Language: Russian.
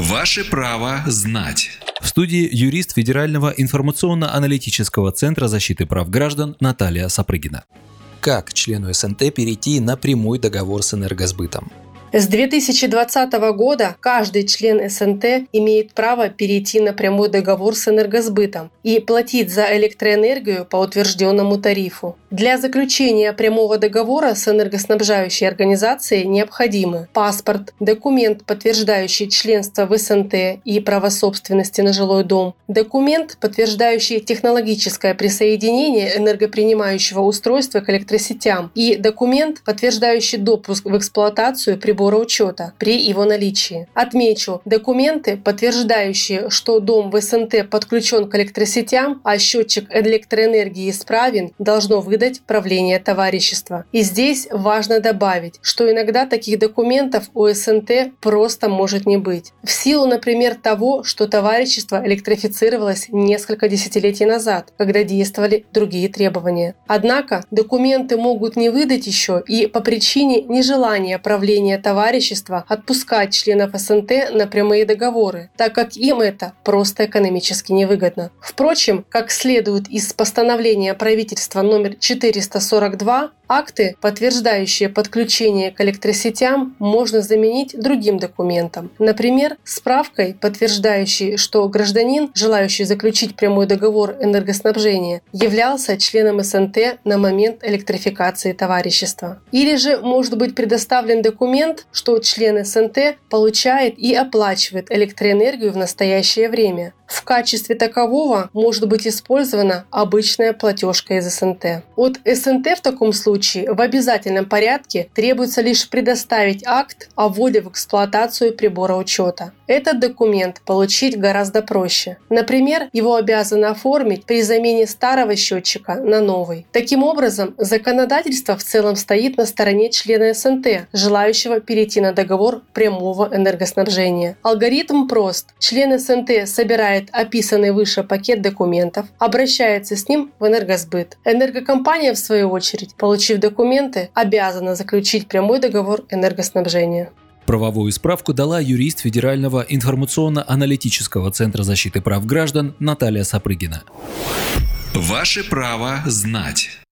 Ваше право знать. В студии юрист Федерального информационно-аналитического центра защиты прав граждан Наталья Сапрыгина. Как члену СНТ перейти на прямой договор с энергосбытом? С 2020 года каждый член СНТ имеет право перейти на прямой договор с энергосбытом и платить за электроэнергию по утвержденному тарифу. Для заключения прямого договора с энергоснабжающей организацией необходимы паспорт, документ, подтверждающий членство в СНТ и право собственности на жилой дом, документ, подтверждающий технологическое присоединение энергопринимающего устройства к электросетям и документ, подтверждающий допуск в эксплуатацию прибора прибора учета при его наличии. Отмечу, документы, подтверждающие, что дом в СНТ подключен к электросетям, а счетчик электроэнергии исправен, должно выдать правление товарищества. И здесь важно добавить, что иногда таких документов у СНТ просто может не быть. В силу, например, того, что товарищество электрифицировалось несколько десятилетий назад, когда действовали другие требования. Однако документы могут не выдать еще и по причине нежелания правления товарищества товарищества отпускать членов СНТ на прямые договоры, так как им это просто экономически невыгодно. Впрочем, как следует из постановления правительства номер 442, Акты, подтверждающие подключение к электросетям, можно заменить другим документом. Например, справкой, подтверждающей, что гражданин, желающий заключить прямой договор энергоснабжения, являлся членом СНТ на момент электрификации товарищества. Или же может быть предоставлен документ, что член СНТ получает и оплачивает электроэнергию в настоящее время. В качестве такового может быть использована обычная платежка из СНТ. От СНТ в таком случае в обязательном порядке требуется лишь предоставить акт о вводе в эксплуатацию прибора учета. Этот документ получить гораздо проще. Например, его обязаны оформить при замене старого счетчика на новый. Таким образом, законодательство в целом стоит на стороне члена СНТ, желающего перейти на договор прямого энергоснабжения. Алгоритм прост. Член СНТ собирает получает описанный выше пакет документов, обращается с ним в энергосбыт. Энергокомпания, в свою очередь, получив документы, обязана заключить прямой договор энергоснабжения. Правовую справку дала юрист Федерального информационно-аналитического центра защиты прав граждан Наталья Сапрыгина. Ваше право знать.